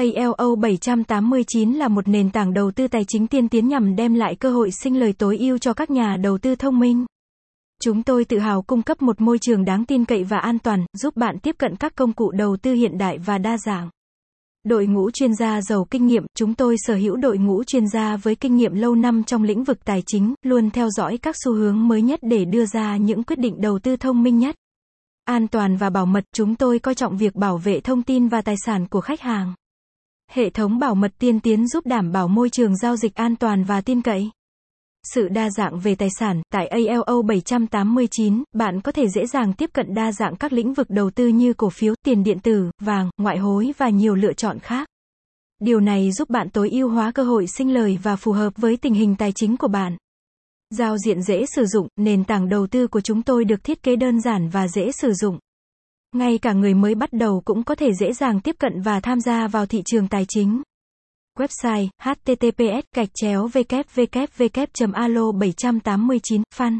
ALO 789 là một nền tảng đầu tư tài chính tiên tiến nhằm đem lại cơ hội sinh lời tối ưu cho các nhà đầu tư thông minh. Chúng tôi tự hào cung cấp một môi trường đáng tin cậy và an toàn, giúp bạn tiếp cận các công cụ đầu tư hiện đại và đa dạng. Đội ngũ chuyên gia giàu kinh nghiệm, chúng tôi sở hữu đội ngũ chuyên gia với kinh nghiệm lâu năm trong lĩnh vực tài chính, luôn theo dõi các xu hướng mới nhất để đưa ra những quyết định đầu tư thông minh nhất. An toàn và bảo mật, chúng tôi coi trọng việc bảo vệ thông tin và tài sản của khách hàng. Hệ thống bảo mật tiên tiến giúp đảm bảo môi trường giao dịch an toàn và tin cậy. Sự đa dạng về tài sản, tại ALO 789, bạn có thể dễ dàng tiếp cận đa dạng các lĩnh vực đầu tư như cổ phiếu, tiền điện tử, vàng, ngoại hối và nhiều lựa chọn khác. Điều này giúp bạn tối ưu hóa cơ hội sinh lời và phù hợp với tình hình tài chính của bạn. Giao diện dễ sử dụng, nền tảng đầu tư của chúng tôi được thiết kế đơn giản và dễ sử dụng. Ngay cả người mới bắt đầu cũng có thể dễ dàng tiếp cận và tham gia vào thị trường tài chính. Website https gạch chéo www alo 789 fan